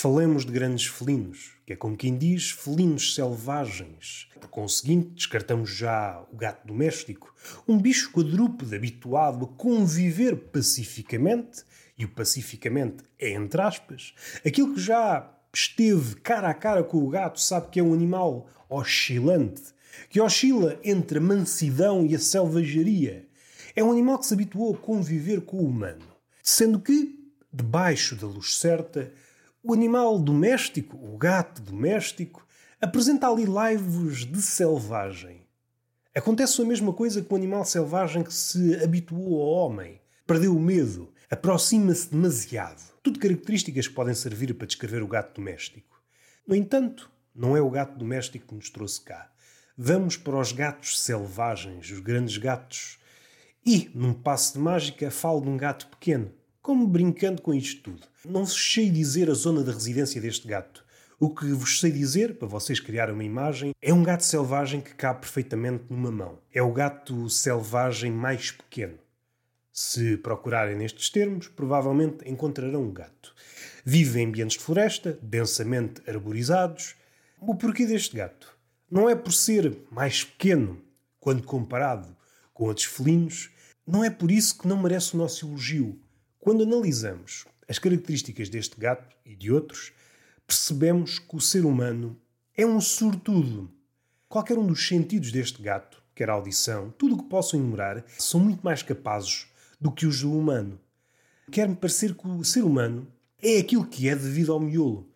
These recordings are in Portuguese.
falemos de grandes felinos, que é como quem diz, felinos selvagens. Por conseguinte, descartamos já o gato doméstico, um bicho quadrúpede habituado a conviver pacificamente, e o pacificamente é entre aspas, aquilo que já esteve cara a cara com o gato sabe que é um animal oscilante, que oscila entre a mansidão e a selvageria. É um animal que se habituou a conviver com o humano, sendo que, debaixo da luz certa, o animal doméstico, o gato doméstico, apresenta ali laivos de selvagem. Acontece a mesma coisa com o animal selvagem que se habituou ao homem, perdeu o medo, aproxima-se demasiado. Tudo características que podem servir para descrever o gato doméstico. No entanto, não é o gato doméstico que nos trouxe cá. Vamos para os gatos selvagens, os grandes gatos. E, num passo de mágica, falo de um gato pequeno, como brincando com isto tudo. Não vos sei dizer a zona de residência deste gato. O que vos sei dizer, para vocês criarem uma imagem, é um gato selvagem que cabe perfeitamente numa mão. É o gato selvagem mais pequeno. Se procurarem nestes termos, provavelmente encontrarão um gato. Vive em ambientes de floresta, densamente arborizados. O porquê deste gato? Não é por ser mais pequeno quando comparado com outros felinos, não é por isso que não merece o nosso elogio. Quando analisamos as características deste gato e de outros, percebemos que o ser humano é um sortudo. Qualquer um dos sentidos deste gato, quer a audição, tudo o que possam enumerar, são muito mais capazes do que os do humano. Quer-me parecer que o ser humano é aquilo que é devido ao miolo.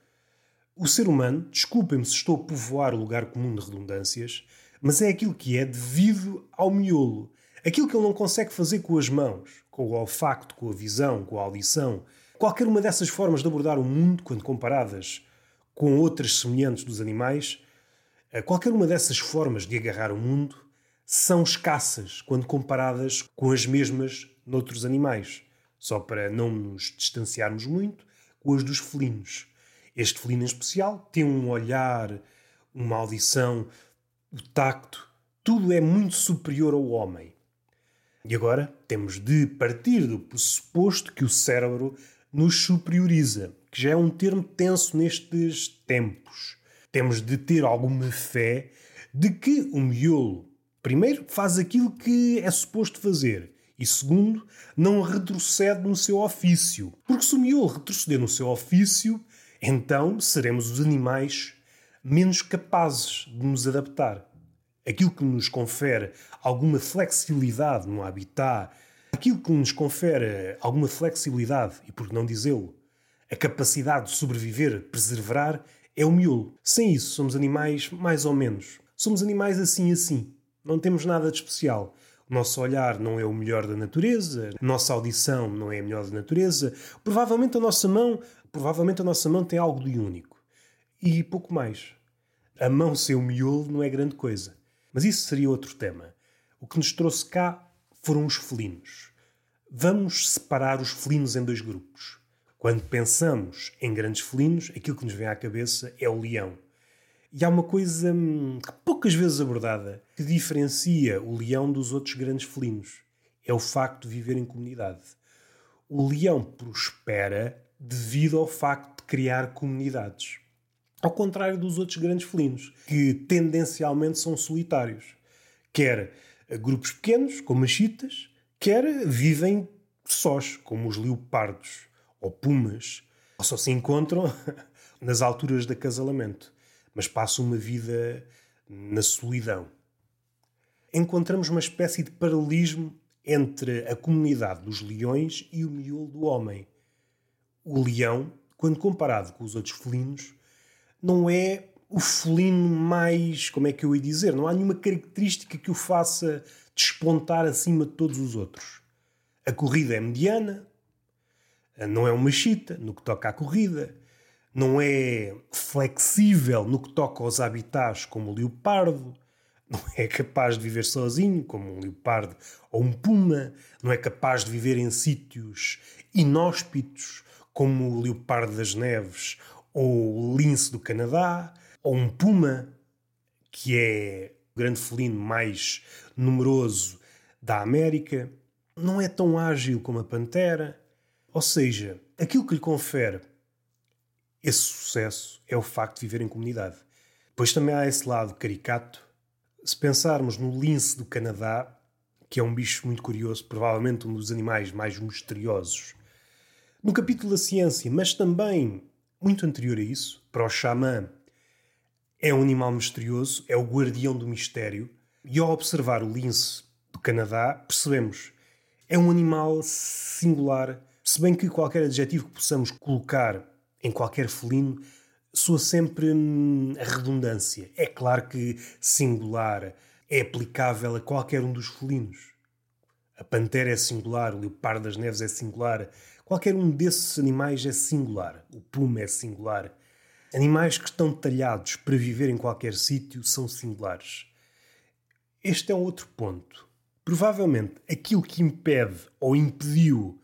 O ser humano, desculpem-me se estou a povoar o lugar comum de redundâncias, mas é aquilo que é devido ao miolo. Aquilo que ele não consegue fazer com as mãos, com o olfacto, com a visão, com a audição, qualquer uma dessas formas de abordar o mundo, quando comparadas com outras semelhantes dos animais, eh, qualquer uma dessas formas de agarrar o mundo são escassas quando comparadas com as mesmas noutros animais. Só para não nos distanciarmos muito com as dos felinos. Este felino em especial tem um olhar, uma audição, o tacto, tudo é muito superior ao homem. E agora temos de partir do pressuposto que o cérebro nos superioriza, que já é um termo tenso nestes tempos. Temos de ter alguma fé de que o miolo, primeiro, faz aquilo que é suposto fazer e, segundo, não retrocede no seu ofício. Porque se o miolo retroceder no seu ofício, então seremos os animais menos capazes de nos adaptar aquilo que nos confere alguma flexibilidade no habitat, aquilo que nos confere alguma flexibilidade, e por que não dizê-lo, a capacidade de sobreviver, preservar, é o miolo. Sem isso, somos animais mais ou menos. Somos animais assim assim. Não temos nada de especial. O nosso olhar não é o melhor da natureza, a nossa audição não é a melhor da natureza. Provavelmente a nossa mão, provavelmente a nossa mão tem algo de único. E pouco mais. A mão sem o miolo não é grande coisa. Mas isso seria outro tema. O que nos trouxe cá foram os felinos. Vamos separar os felinos em dois grupos. Quando pensamos em grandes felinos, aquilo que nos vem à cabeça é o leão. E há uma coisa hum, poucas vezes abordada que diferencia o leão dos outros grandes felinos. É o facto de viver em comunidade. O leão prospera devido ao facto de criar comunidades. Ao contrário dos outros grandes felinos, que tendencialmente são solitários. Quer grupos pequenos, como as chitas, quer vivem sós, como os leopardos ou pumas, ou só se encontram nas alturas de acasalamento, mas passam uma vida na solidão. Encontramos uma espécie de paralelismo entre a comunidade dos leões e o miolo do homem. O leão, quando comparado com os outros felinos, não é o felino mais. Como é que eu ia dizer? Não há nenhuma característica que o faça despontar acima de todos os outros. A corrida é mediana, não é uma chita no que toca à corrida, não é flexível no que toca aos habitats como o leopardo, não é capaz de viver sozinho como um leopardo ou um puma, não é capaz de viver em sítios inóspitos como o leopardo das neves ou o lince do Canadá, ou um puma, que é o grande felino mais numeroso da América, não é tão ágil como a pantera. Ou seja, aquilo que lhe confere esse sucesso é o facto de viver em comunidade. Depois também há esse lado caricato. Se pensarmos no lince do Canadá, que é um bicho muito curioso, provavelmente um dos animais mais misteriosos. No capítulo da ciência, mas também muito anterior a isso, para o xamã, é um animal misterioso, é o guardião do mistério. E ao observar o lince do Canadá, percebemos é um animal singular, se bem que qualquer adjetivo que possamos colocar em qualquer felino soa sempre hum, a redundância. É claro que singular é aplicável a qualquer um dos felinos. A pantera é singular, o leopardo das neves é singular, qualquer um desses animais é singular. O puma é singular. Animais que estão talhados para viver em qualquer sítio são singulares. Este é um outro ponto. Provavelmente aquilo que impede ou impediu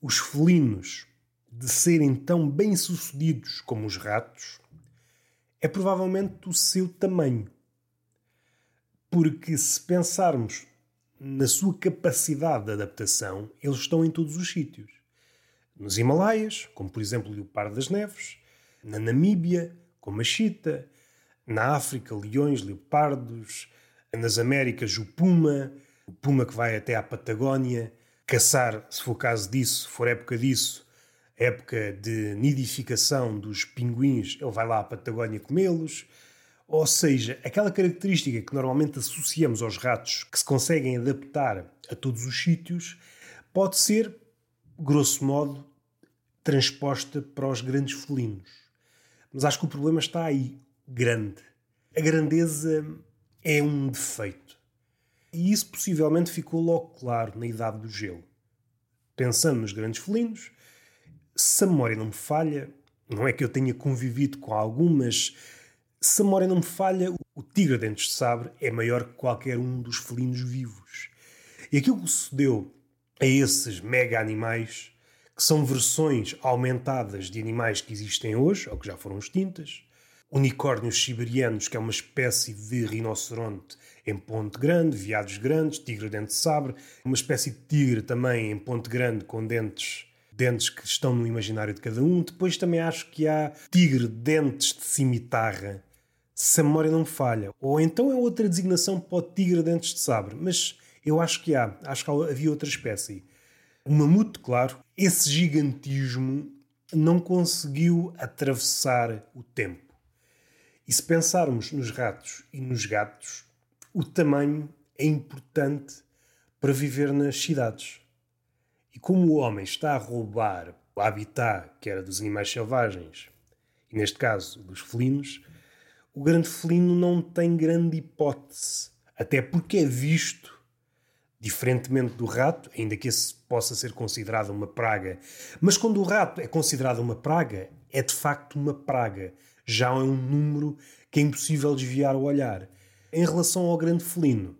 os felinos de serem tão bem-sucedidos como os ratos é provavelmente o seu tamanho. Porque se pensarmos na sua capacidade de adaptação, eles estão em todos os sítios. Nos Himalaias, como por exemplo o leopardo das neves, na Namíbia, como a chita, na África, leões, leopardos, nas Américas, o puma, o puma que vai até à Patagónia, caçar, se for caso disso, for época disso, época de nidificação dos pinguins, ele vai lá à Patagónia comê-los. Ou seja, aquela característica que normalmente associamos aos ratos que se conseguem adaptar a todos os sítios pode ser, grosso modo, transposta para os grandes felinos. Mas acho que o problema está aí, grande. A grandeza é um defeito. E isso possivelmente ficou logo claro na Idade do Gelo. Pensando nos grandes felinos, se a memória não me falha, não é que eu tenha convivido com algumas se a memória não me falha, o tigre dentes de sabre é maior que qualquer um dos felinos vivos. E aquilo que sucedeu a esses mega animais, que são versões aumentadas de animais que existem hoje, ou que já foram extintas, unicórnios siberianos, que é uma espécie de rinoceronte em ponte grande, veados grandes, tigre dente de sabre, uma espécie de tigre também em ponte grande com dentes dentes que estão no imaginário de cada um. Depois também acho que há tigre dentes de cimitarra, se a memória não me falha. Ou então é outra designação para o tigre dentes de sabre, mas eu acho que há, acho que havia outra espécie. O mamute, claro, esse gigantismo não conseguiu atravessar o tempo. E se pensarmos nos ratos e nos gatos, o tamanho é importante para viver nas cidades. E como o homem está a roubar o habitat que era dos animais selvagens, e neste caso dos felinos, o grande felino não tem grande hipótese, até porque é visto, diferentemente do rato, ainda que esse possa ser considerado uma praga. Mas quando o rato é considerado uma praga, é de facto uma praga. Já é um número que é impossível desviar o olhar. Em relação ao grande felino,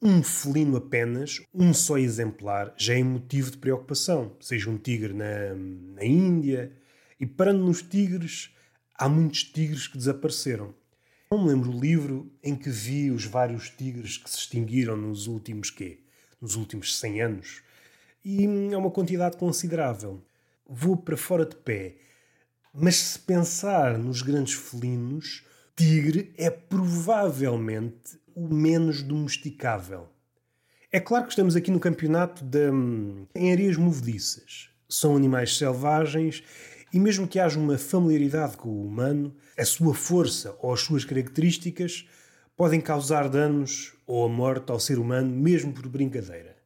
um felino apenas, um só exemplar, já é motivo de preocupação. Seja um tigre na, na Índia. E parando nos tigres, há muitos tigres que desapareceram. Não me lembro o livro em que vi os vários tigres que se extinguiram nos últimos quê? Nos últimos 100 anos. E é uma quantidade considerável. Vou para fora de pé. Mas se pensar nos grandes felinos, tigre é provavelmente o menos domesticável. É claro que estamos aqui no campeonato de, em areias movediças. São animais selvagens e mesmo que haja uma familiaridade com o humano, a sua força ou as suas características podem causar danos ou a morte ao ser humano, mesmo por brincadeira.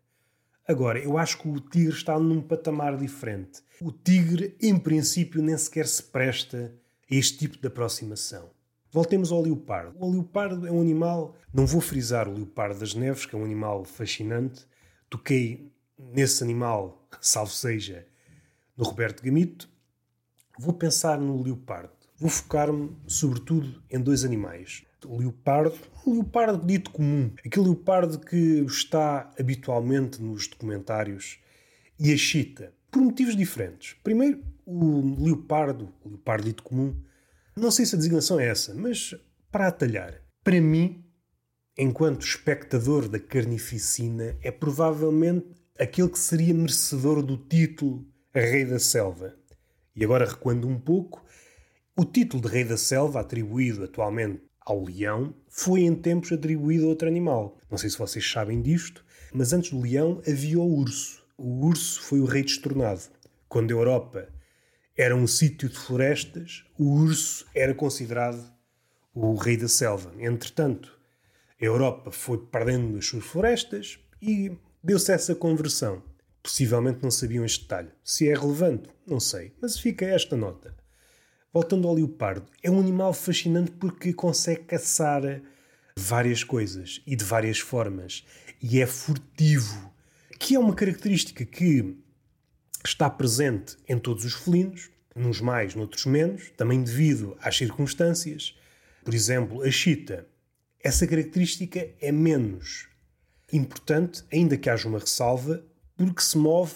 Agora, eu acho que o tigre está num patamar diferente. O tigre, em princípio, nem sequer se presta a este tipo de aproximação. Voltemos ao leopardo. O leopardo é um animal, não vou frisar o leopardo das neves, que é um animal fascinante. Toquei nesse animal, salvo seja, no Roberto Gamito, Vou pensar no leopardo. Vou focar-me, sobretudo, em dois animais. O leopardo, o leopardo dito comum, aquele leopardo que está habitualmente nos documentários, e a chita, por motivos diferentes. Primeiro, o leopardo, o leopardo dito comum, não sei se a designação é essa, mas para atalhar, para mim, enquanto espectador da carnificina, é provavelmente aquele que seria merecedor do título Rei da Selva. E agora recuando um pouco, o título de Rei da Selva, atribuído atualmente ao leão, foi em tempos atribuído a outro animal. Não sei se vocês sabem disto, mas antes do leão havia o urso. O urso foi o rei destornado. Quando a Europa era um sítio de florestas, o urso era considerado o rei da selva. Entretanto, a Europa foi perdendo as suas florestas e deu-se essa conversão. Possivelmente não sabiam este detalhe. Se é relevante, não sei, mas fica esta nota. Voltando ao leopardo, é um animal fascinante porque consegue caçar várias coisas e de várias formas e é furtivo, que é uma característica que está presente em todos os felinos, nos mais, noutros menos, também devido às circunstâncias. Por exemplo, a chita. Essa característica é menos importante, ainda que haja uma ressalva, porque se move,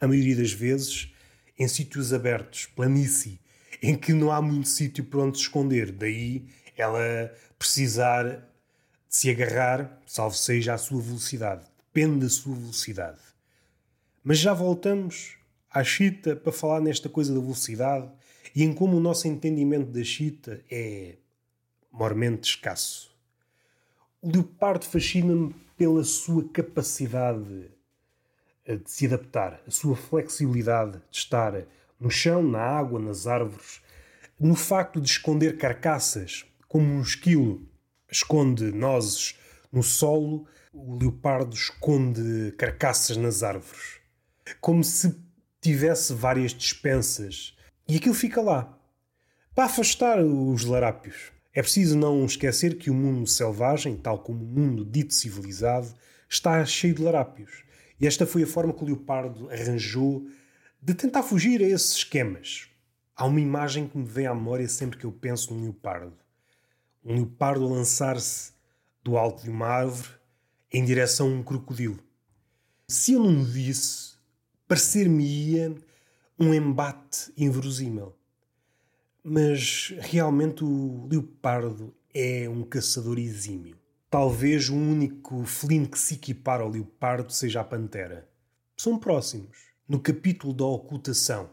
a maioria das vezes, em sítios abertos, planície, em que não há muito sítio para onde se esconder. Daí ela precisar de se agarrar, salvo seja, à sua velocidade. Depende da sua velocidade. Mas já voltamos à chita para falar nesta coisa da velocidade e em como o nosso entendimento da chita é mormente escasso. O leopardo fascina-me pela sua capacidade de se adaptar, a sua flexibilidade de estar no chão, na água, nas árvores, no facto de esconder carcaças, como um esquilo esconde nozes no solo, o leopardo esconde carcaças nas árvores. Como se tivesse várias dispensas. E aquilo fica lá. Para afastar os larápios. É preciso não esquecer que o mundo selvagem, tal como o mundo dito civilizado, está cheio de larápios. E esta foi a forma que o leopardo arranjou de tentar fugir a esses esquemas. Há uma imagem que me vem à memória sempre que eu penso num leopardo. Um leopardo a lançar-se do alto de uma árvore em direção a um crocodilo. Se eu não visse, parecer-me-ia um embate inverosímil. Mas realmente o leopardo é um caçador exímio. Talvez o único felino que se equipara ao leopardo seja a pantera. São próximos no capítulo da ocultação,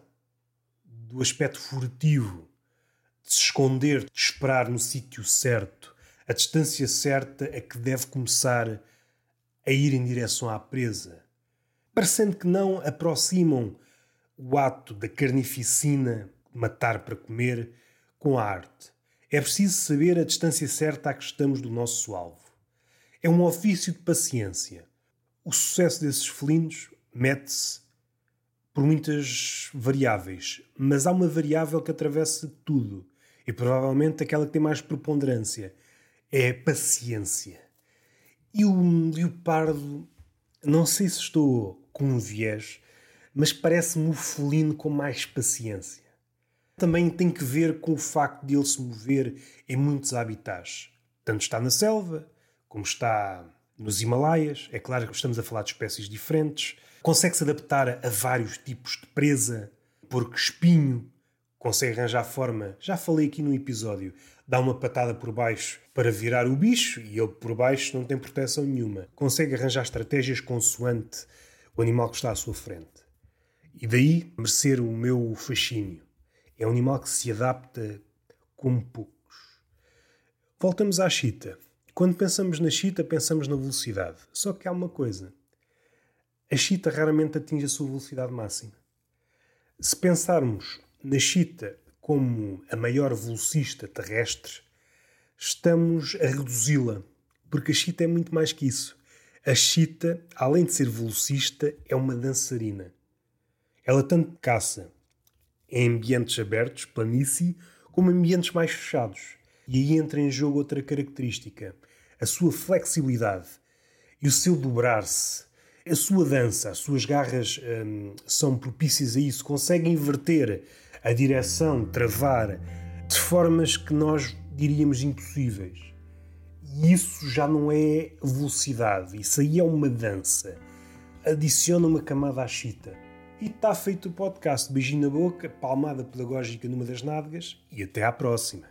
do aspecto furtivo, de se esconder, de esperar no sítio certo, a distância certa a que deve começar a ir em direção à presa, parecendo que não aproximam o ato da carnificina, matar para comer, com a arte. É preciso saber a distância certa a que estamos do nosso alvo. É um ofício de paciência. O sucesso desses felinos mete-se por muitas variáveis, mas há uma variável que atravessa tudo e provavelmente aquela que tem mais preponderância é a paciência. E o leopardo, não sei se estou com um viés, mas parece-me o felino com mais paciência. Também tem que ver com o facto de ele se mover em muitos habitats. Tanto está na selva, como está nos Himalaias. É claro que estamos a falar de espécies diferentes consegue-se adaptar a vários tipos de presa, porco espinho, consegue arranjar forma, já falei aqui no episódio, dá uma patada por baixo para virar o bicho e ele por baixo não tem proteção nenhuma. Consegue arranjar estratégias consoante o animal que está à sua frente. E daí merecer o meu fascínio. É um animal que se adapta como poucos. Voltamos à chita. Quando pensamos na chita, pensamos na velocidade. Só que há uma coisa a chita raramente atinge a sua velocidade máxima. Se pensarmos na chita como a maior velocista terrestre, estamos a reduzi-la, porque a chita é muito mais que isso. A chita, além de ser velocista, é uma dançarina. Ela tanto caça em ambientes abertos, planície, como em ambientes mais fechados. E aí entra em jogo outra característica: a sua flexibilidade e o seu dobrar-se a sua dança, as suas garras hum, são propícias a isso, conseguem inverter a direção, travar de formas que nós diríamos impossíveis. E isso já não é velocidade, isso aí é uma dança. Adiciona uma camada à chita. E está feito o podcast. Beijinho na boca, palmada pedagógica numa das nádegas e até à próxima.